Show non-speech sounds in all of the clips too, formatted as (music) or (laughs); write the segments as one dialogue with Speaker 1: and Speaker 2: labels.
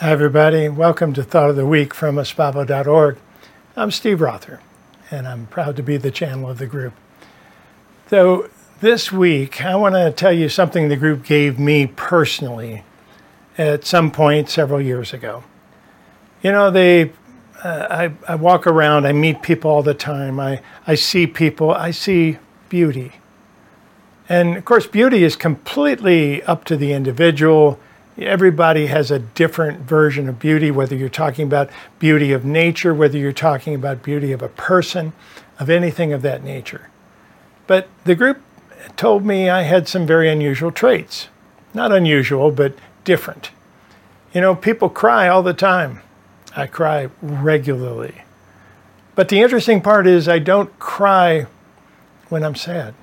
Speaker 1: Hi, everybody. Welcome to Thought of the Week from espavo.org. I'm Steve Rother, and I'm proud to be the channel of the group. So, this week, I want to tell you something the group gave me personally at some point several years ago. You know, they, uh, I, I walk around, I meet people all the time, I, I see people, I see beauty. And of course, beauty is completely up to the individual everybody has a different version of beauty, whether you're talking about beauty of nature, whether you're talking about beauty of a person, of anything of that nature. But the group told me I had some very unusual traits. Not unusual, but different. You know, people cry all the time. I cry regularly. But the interesting part is, I don't cry when I'm sad.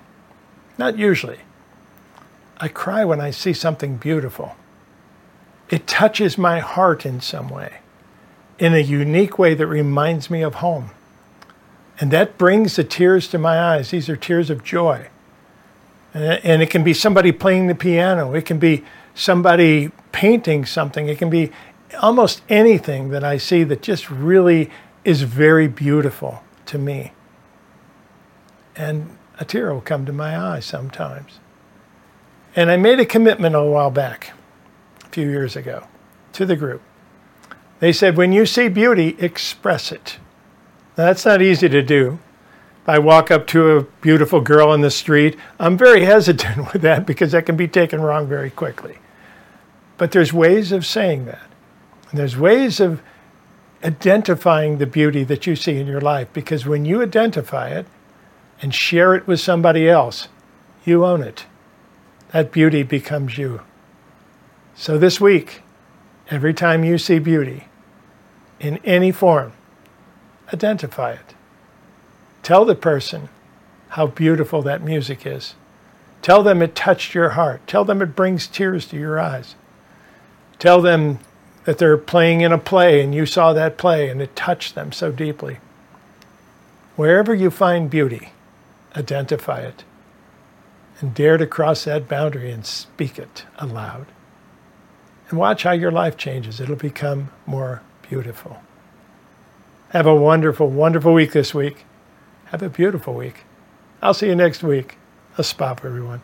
Speaker 1: Not usually. I cry when I see something beautiful it touches my heart in some way, in a unique way that reminds me of home. And that brings the tears to my eyes. These are tears of joy. And it can be somebody playing the piano, it can be somebody painting something, it can be almost anything that I see that just really is very beautiful to me. And a tear will come to my eye sometimes. And I made a commitment a while back few years ago to the group. They said, when you see beauty, express it. Now, that's not easy to do. If I walk up to a beautiful girl in the street, I'm very hesitant (laughs) with that because that can be taken wrong very quickly. But there's ways of saying that. And there's ways of identifying the beauty that you see in your life because when you identify it and share it with somebody else, you own it. That beauty becomes you. So this week, every time you see beauty in any form, identify it. Tell the person how beautiful that music is. Tell them it touched your heart. Tell them it brings tears to your eyes. Tell them that they're playing in a play and you saw that play and it touched them so deeply. Wherever you find beauty, identify it and dare to cross that boundary and speak it aloud and watch how your life changes. It'll become more beautiful. Have a wonderful, wonderful week this week. Have a beautiful week. I'll see you next week. Espavo everyone.